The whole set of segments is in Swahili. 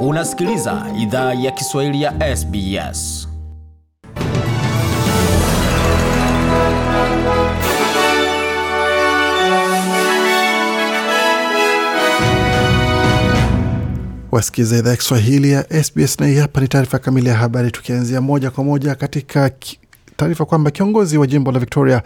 Unasikiliza idhaa ya Kiswahili ya SBS. Wasikiliza idhaa ya Kiswahili ya SBS na hii hapa ni taarifa kamili ya habari, tukianzia moja kwa moja katika taarifa kwamba kiongozi wa jimbo la Victoria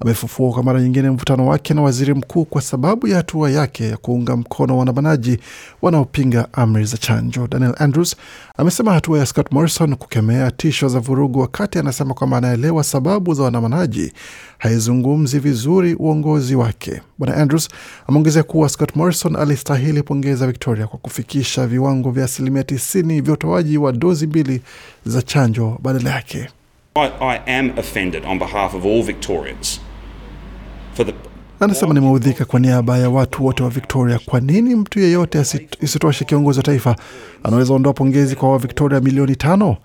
amefufua kwa mara nyingine mvutano wake na waziri mkuu kwa sababu ya hatua yake ya kuunga mkono waandamanaji wanaopinga amri za chanjo. Daniel Andrews amesema hatua ya Scott Morrison kukemea tisho za vurugu, wakati anasema kwamba anaelewa sababu za waandamanaji, haizungumzi vizuri uongozi wake. Bwana Andrews ameongezea kuwa Scott Morrison alistahili pongeza Victoria kwa kufikisha viwango vya asilimia 90 vya utoaji wa dozi mbili za chanjo badala yake. I, I am offended on behalf of all Victorians Anasema nimeudhika kwa niaba ya watu wote wa Victoria. Kwa nini mtu yeyote isitoshe kiongozi wa taifa anaweza ondoa pongezi kwa Wavictoria milioni tano?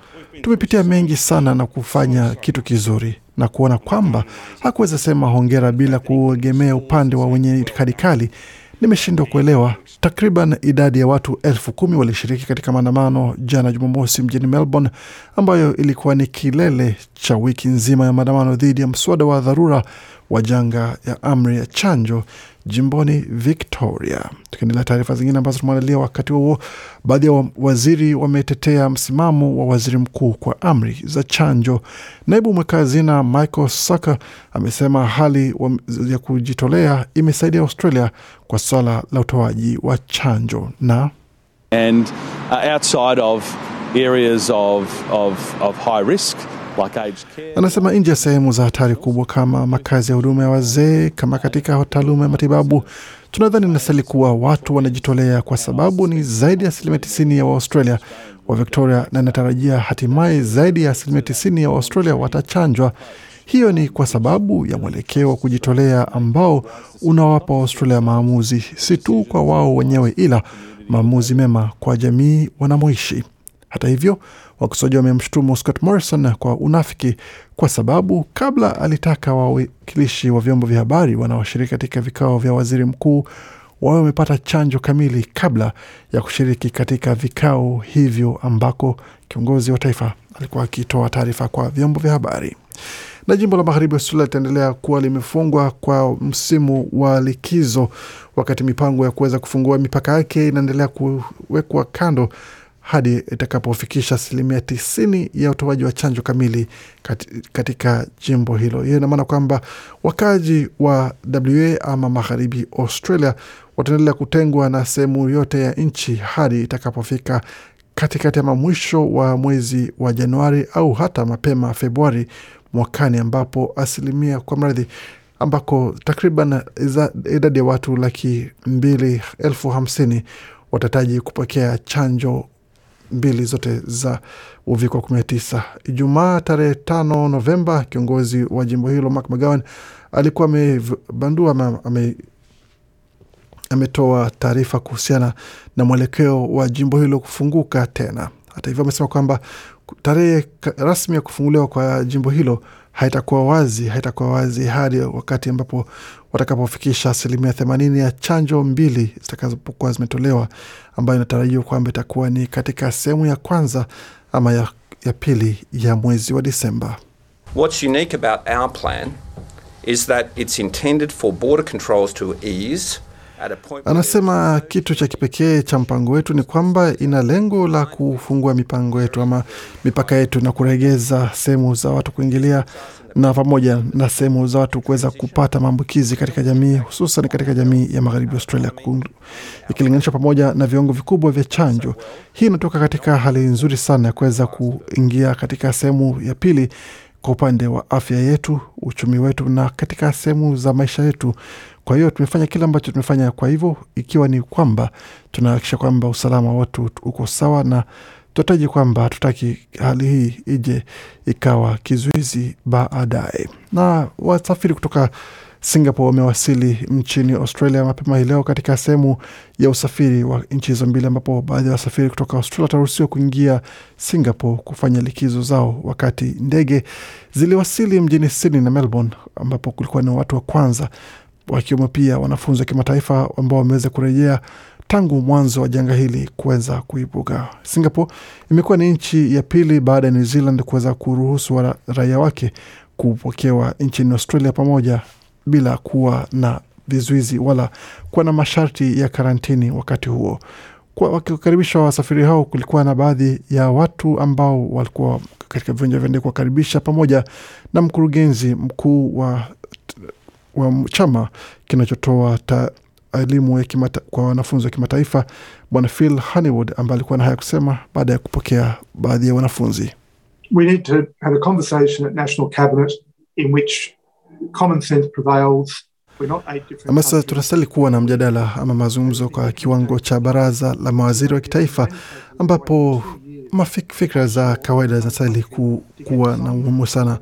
Tumepitia mengi sana na kufanya kitu kizuri na kuona kwamba hakuweza sema hongera bila kuegemea upande wa wenye itikadi kali. Nimeshindwa kuelewa. Takriban idadi ya watu elfu kumi walishiriki katika maandamano jana Jumamosi mjini Melbourne, ambayo ilikuwa ni kilele cha wiki nzima ya maandamano dhidi ya mswada wa dharura wa janga ya amri ya chanjo jimboni Victoria. Tukiendelea taarifa zingine ambazo tumeandalia wakati huo, baadhi ya waziri wametetea msimamo wa waziri mkuu kwa amri za chanjo. Naibu mweka hazina Michael Saka amesema hali ya kujitolea imesaidia Australia kwa swala la utoaji wa chanjo na and uh, outside of areas of, of, of high risk. Anasema nje ya sehemu za hatari kubwa kama makazi ya huduma ya wazee, kama katika taaluma ya matibabu, tunadhani nasali kuwa watu wanajitolea, kwa sababu ni zaidi ya asilimia tisini ya Waaustralia wa Victoria, na inatarajia hatimaye zaidi ya asilimia tisini ya Waaustralia watachanjwa. Hiyo ni kwa sababu ya mwelekeo wa kujitolea ambao unawapa Waaustralia maamuzi, si tu kwa wao wenyewe, ila maamuzi mema kwa jamii wanamoishi. Hata hivyo, wakosoaji wamemshutumu Scott Morrison kwa unafiki kwa sababu kabla alitaka wawakilishi wa vyombo vya habari wanaoshiriki katika vikao vya waziri mkuu wawe wamepata chanjo kamili kabla ya kushiriki katika vikao hivyo ambako kiongozi wa taifa alikuwa akitoa taarifa kwa vyombo vya habari. Na jimbo la magharibi Australia litaendelea kuwa limefungwa kwa msimu wa likizo, wakati mipango ya kuweza kufungua mipaka yake inaendelea kuwekwa kando hadi itakapofikisha asilimia tisini ya utoaji wa chanjo kamili katika jimbo hilo. Hiyo ina maana kwamba wakaaji wa WA ama magharibi Australia wataendelea kutengwa na sehemu yote ya nchi hadi itakapofika katikati ama mwisho wa mwezi wa Januari au hata mapema Februari mwakani, ambapo asilimia kwa mradhi ambako takriban idadi ya watu laki mbili elfu hamsini watahitaji kupokea chanjo mbili zote za uviko 19. Ijumaa tarehe tano Novemba, kiongozi wa jimbo hilo Mark McGowan alikuwa amebandua ame, ametoa taarifa kuhusiana na mwelekeo wa jimbo hilo kufunguka tena. Hata hivyo, amesema kwamba tarehe rasmi ya kufunguliwa kwa jimbo hilo haitakuwa wazi, haitakuwa wazi hadi wakati ambapo watakapofikisha asilimia themanini ya chanjo mbili zitakazokuwa zimetolewa, ambayo inatarajiwa kwamba itakuwa ni katika sehemu ya kwanza ama ya, ya pili ya mwezi wa Disemba. What's unique about our plan is that it's intended for border controls to ease Anasema kitu cha kipekee cha mpango wetu ni kwamba ina lengo la kufungua mipango yetu ama mipaka yetu na kuregeza sehemu za watu kuingilia na pamoja na sehemu za watu kuweza kupata maambukizi katika jamii, hususan katika jamii ya magharibi Australia, ikilinganishwa pamoja na viwango vikubwa vya chanjo. Hii inatoka katika hali nzuri sana ya kuweza kuingia katika sehemu ya pili kwa upande wa afya yetu, uchumi wetu na katika sehemu za maisha yetu. Kwa hiyo tumefanya kile ambacho tumefanya, kwa hivyo ikiwa ni kwamba tunahakikisha kwamba usalama wa watu uko sawa, na tunahitaji kwamba hatutaki hali hii ije ikawa kizuizi baadaye. Na wasafiri kutoka Singapore wamewasili nchini Australia mapema hii leo katika sehemu ya usafiri wa nchi hizo mbili, ambapo baadhi ya wasafiri kutoka Australia wataruhusiwa kuingia Singapore kufanya likizo zao, wakati ndege ziliwasili mjini Sydney na Melbourne, ambapo kulikuwa ni watu wa kwanza wakiwemo pia wanafunzi wa kimataifa ambao wameweza kurejea tangu mwanzo wa janga hili kuweza kuibuka. Singapore imekuwa ni nchi ya pili baada ya New Zealand kuweza kuruhusu wa raia wake kupokewa nchini Australia pamoja bila kuwa na vizuizi wala kuwa na masharti ya karantini wakati huo. Kwa wakikaribisha wasafiri hao, kulikuwa na baadhi ya watu ambao walikuwa katika viwanja vya ndege kuwakaribisha pamoja na mkurugenzi mkuu wa, wa chama kinachotoa elimu kwa wanafunzi wa kimataifa Bwana Phil Honeywood ambaye alikuwa na haya kusema baada ya kupokea baadhi ya wanafunzi. We need to have a conversation at national cabinet in which common sense prevails. Sasa tunastahili kuwa na mjadala ama mazungumzo kwa kiwango cha baraza la mawaziri wa kitaifa, ambapo mafikra za kawaida zinastahili ku, kuwa na umuhimu sana.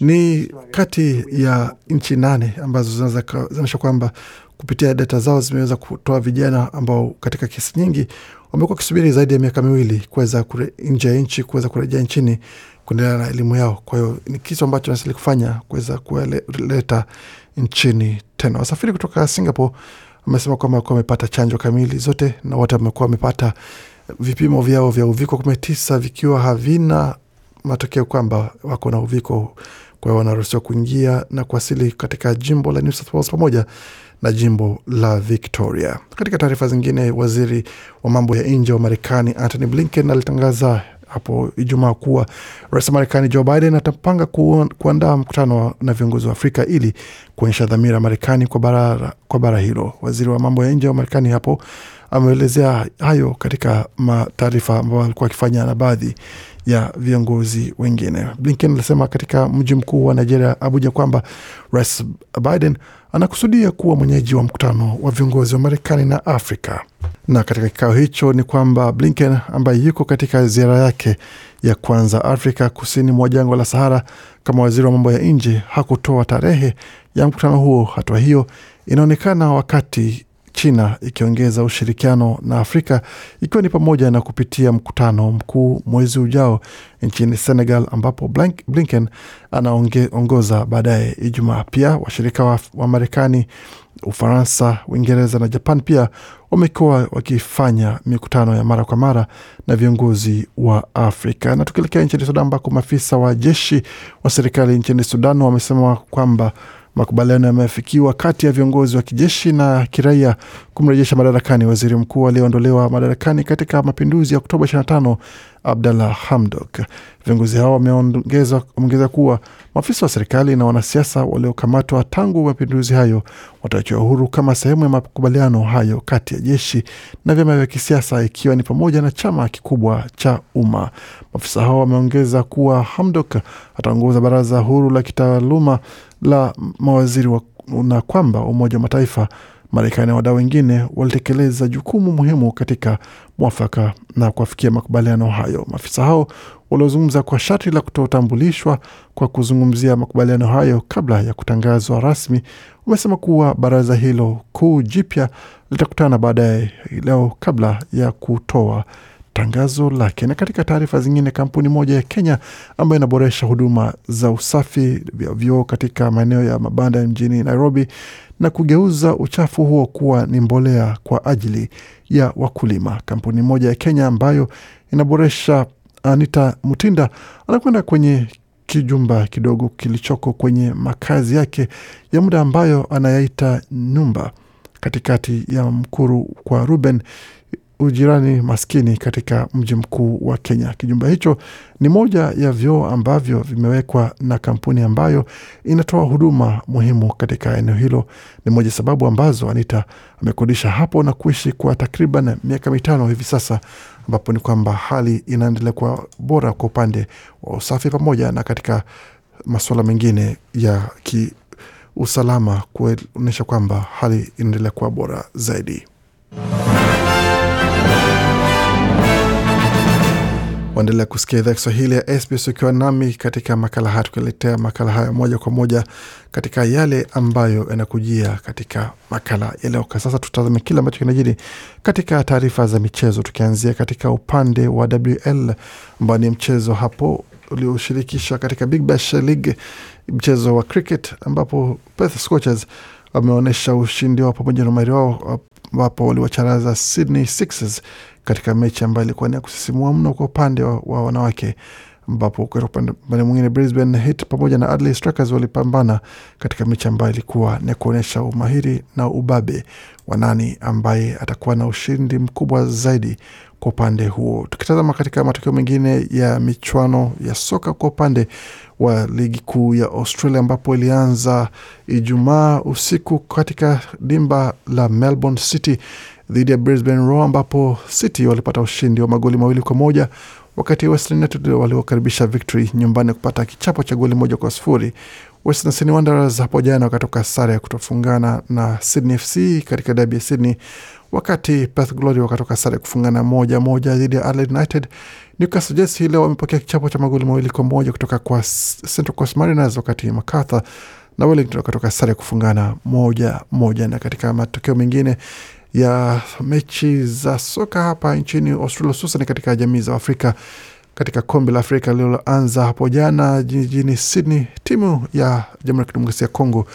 Ni kati ya nchi nane ambazo zinaonyesha kwamba kupitia data zao zimeweza kutoa vijana ambao katika kesi nyingi wamekuwa wakisubiri zaidi ya miaka miwili kuweza nje ya nchi kuweza kurejea nchini kuendelea na elimu yao. Kwa hiyo ni kitu ambacho nastahili kufanya kuweza kuwaleta nchini tena. Wasafiri kutoka Singapore wamesema kwamba wamepata chanjo kamili zote na wote wamekuwa wamepata vipimo vyao vya uviko kumi na tisa vikiwa havina matokeo kwamba wako na uviko. Kwa hiyo wanaruhusiwa kuingia na kuwasili katika jimbo la New South Wales pamoja na jimbo la Victoria. Katika taarifa zingine, waziri wa mambo ya nje wa Marekani Antony Blinken alitangaza hapo Ijumaa kuwa rais wa Marekani Joe Biden atapanga ku, kuandaa mkutano na viongozi wa Afrika ili kuonyesha dhamira ya Marekani kwa bara, kwa bara hilo. Waziri wa mambo ya nje wa Marekani hapo ameelezea hayo katika taarifa ambayo alikuwa akifanya na baadhi ya viongozi wengine. Blinken alisema katika mji mkuu wa Nigeria, Abuja, kwamba rais Biden anakusudia kuwa mwenyeji wa mkutano wa viongozi wa Marekani na Afrika. Na katika kikao hicho ni kwamba Blinken ambaye yuko katika ziara yake ya kwanza Afrika kusini mwa jangwa la Sahara kama waziri wa mambo ya nje hakutoa tarehe ya mkutano huo. Hatua hiyo inaonekana wakati China ikiongeza ushirikiano na Afrika ikiwa ni pamoja na kupitia mkutano mkuu mwezi ujao nchini Senegal ambapo Blinken anaongoza baadaye Ijumaa. Pia washirika wa, wa Marekani, Ufaransa, Uingereza na Japan pia wamekuwa wakifanya mikutano ya mara kwa mara na viongozi wa Afrika. Na tukielekea nchini Sudan ambako maafisa wa jeshi wa serikali nchini Sudan wamesema kwamba makubaliano yameafikiwa kati ya viongozi wa kijeshi na kiraia kumrejesha madarakani waziri mkuu aliyeondolewa madarakani katika mapinduzi ya Oktoba 25 Abdallah Hamdok. Viongozi hao wameongeza kuwa maafisa wa serikali na wanasiasa waliokamatwa tangu mapinduzi hayo wataachiwa huru kama sehemu ya makubaliano hayo kati ya jeshi na vyama vya kisiasa, ikiwa ni pamoja na chama kikubwa cha Umma. Maafisa hao wameongeza kuwa Hamdok ataongoza baraza huru la kitaaluma la mawaziri wa, na kwamba Umoja wa Mataifa, Marekani na wadau wengine walitekeleza jukumu muhimu katika mwafaka na kuafikia makubaliano hayo. Maafisa hao waliozungumza kwa sharti la kutotambulishwa kwa kuzungumzia makubaliano hayo kabla ya kutangazwa rasmi, wamesema kuwa baraza hilo kuu jipya litakutana baadaye leo kabla ya kutoa tangazo lake. Na katika taarifa zingine, kampuni moja ya Kenya ambayo inaboresha huduma za usafi vya vyoo katika maeneo ya mabanda mjini Nairobi na kugeuza uchafu huo kuwa ni mbolea kwa ajili ya wakulima. Kampuni moja ya Kenya ambayo inaboresha, Anita Mutinda anakwenda kwenye kijumba kidogo kilichoko kwenye makazi yake ya muda ambayo anayaita nyumba katikati ya Mkuru kwa Ruben ujirani maskini katika mji mkuu wa Kenya. Kijumba hicho ni moja ya vyoo ambavyo vimewekwa na kampuni ambayo inatoa huduma muhimu katika eneo hilo. Ni moja sababu ambazo Anita amekodisha hapo na kuishi kwa takriban miaka mitano hivi sasa, ambapo ni kwamba hali inaendelea kuwa bora kwa upande wa usafi pamoja na katika masuala mengine ya kiusalama, kuonyesha kwamba hali inaendelea kuwa bora zaidi. Waendelea kusikia idhaa Kiswahili ya SBS ukiwa nami katika makala haya, tukiletea makala haya moja kwa moja katika yale ambayo yanakujia katika makala ya leo. Sasa tutazame kile ambacho kinajiri katika taarifa za michezo, tukianzia katika upande wa WL ambao ni mchezo hapo ulioshirikisha katika Big Bash League, mchezo wa cricket ambapo Perth Scorchers wameonyesha ushindi wao pamoja na umahiri wao ambapo waliwacharaza Sydney Sixers katika mechi ambayo ilikuwa ni ya kusisimua mno kwa upande wa, wa wanawake ambapo upande mwingine Brisbane Heat pamoja na Adelaide Strikers walipambana katika mechi ambayo ilikuwa ni kuonyesha umahiri na ubabe wa nani ambaye atakuwa na ushindi mkubwa zaidi kwa upande huo. Tukitazama katika matokeo mengine ya michuano ya soka kwa upande wa ligi kuu ya Australia ambapo ilianza Ijumaa usiku katika dimba la Melbourne City dhidi ya Brisbane Roar ambapo City walipata ushindi wa magoli mawili kwa moja wakati Western United waliokaribisha Victory nyumbani kupata kichapo cha goli moja kwa sufuri. Western Sydney Wanderers hapo jana wakatoka sare ya kutofungana na Sydney FC katika dabi ya Sydney, wakati Perth Glory wakatoka sare kufungana moja moja dhidi ya Adelaide United. Newcastle Jets hii leo wamepokea kichapo cha magoli mawili kwa moja kutoka kwa Central Coast Mariners, wakati Macarthur na Wellington wakatoka sare kufungana moja moja. Na katika matokeo mengine ya mechi za soka hapa nchini Australia, hususan katika jamii za Afrika katika kombe la Afrika lililoanza hapo jana jijini Sydney, timu ya Jamhuri ya Kidemokrasia ya Kongo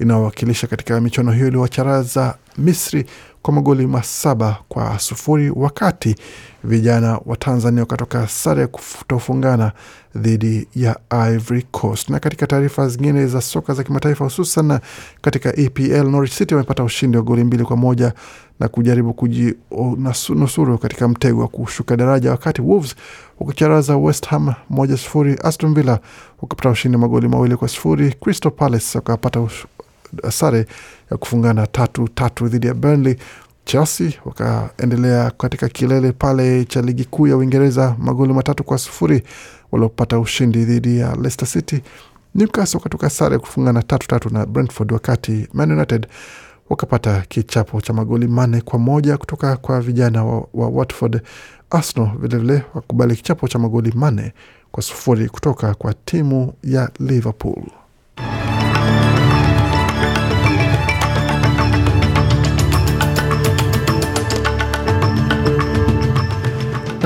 inayowakilisha katika michuano hiyo iliwacharaza Misri kwa magoli masaba kwa sufuri, wakati vijana wa Tanzania wakatoka sare ya kutofungana dhidi ya Ivory Coast. Na katika taarifa zingine za soka za kimataifa, hususan katika EPL, Norwich City wamepata ushindi wa goli mbili kwa moja na kujaribu kujinusuru katika mtego wa kushuka daraja, wakati Wolves wakicharaza West Ham moja sufuri. Aston Villa wakapata ushindi magoli mawili kwa sufuri. Crystal Palace wakapata sare ya kufungana tatu tatu dhidi ya Burnley. Chelsea wakaendelea katika kilele pale cha ligi kuu ya Uingereza magoli matatu kwa sufuri waliopata ushindi dhidi ya Leicester City. Newcastle wakatoka sare ya kufungana tatu tatu na Brentford, wakati Man United wakapata kichapo cha magoli manne kwa moja kutoka kwa vijana wa, wa Watford. Arsenal vilevile wakubali kichapo cha magoli manne kwa sufuri kutoka kwa timu ya Liverpool.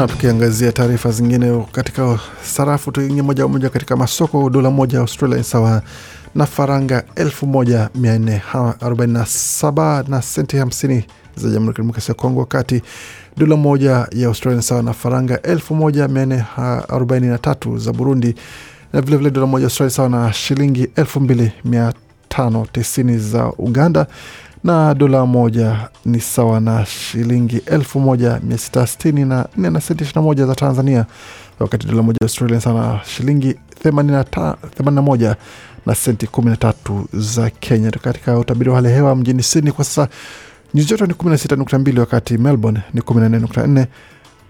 Na tukiangazia taarifa zingine katika sarafu, tuingie moja kwa moja katika masoko. Dola moja ya Australia ni sawa na faranga 1447 na senti 50 za Jamhuri ya Kidemokrasia ya Kongo, wakati dola moja ya Australia ni sawa na faranga 1443 za Burundi, na vilevile dola moja ya Australia sawa na shilingi 2590 za Uganda na dola moja ni sawa na shilingi elfu moja mia sita sitini na nne na senti ishirini na moja za Tanzania, wakati dola moja Australia sawa na shilingi themanini na na senti kumi na tatu za Kenya. Katika utabiri wa hali ya hewa mjini Sydney kwa sasa. Nyuzi joto ni 16.2, wakati Melbourne ni 14.4,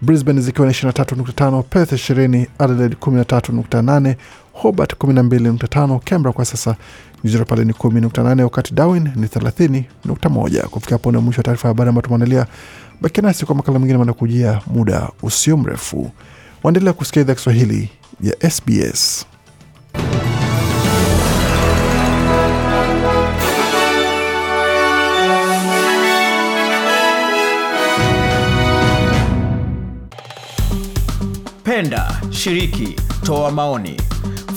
Brisbane zikiwa ni 23.5, Perth 20, Adelaide 13.8, Hobart 12.5, Canberra kwa sasa nyuzi pale ni 10.8, wakati Darwin ni 30.1. Kufikia hapo na mwisho wa taarifa ya habari ambayo tumeandalia. Bakia nasi kwa makala mengine manakujia muda usio mrefu. Waendelea kusikia idhaa Kiswahili ya SBS. Penda, shiriki, toa maoni.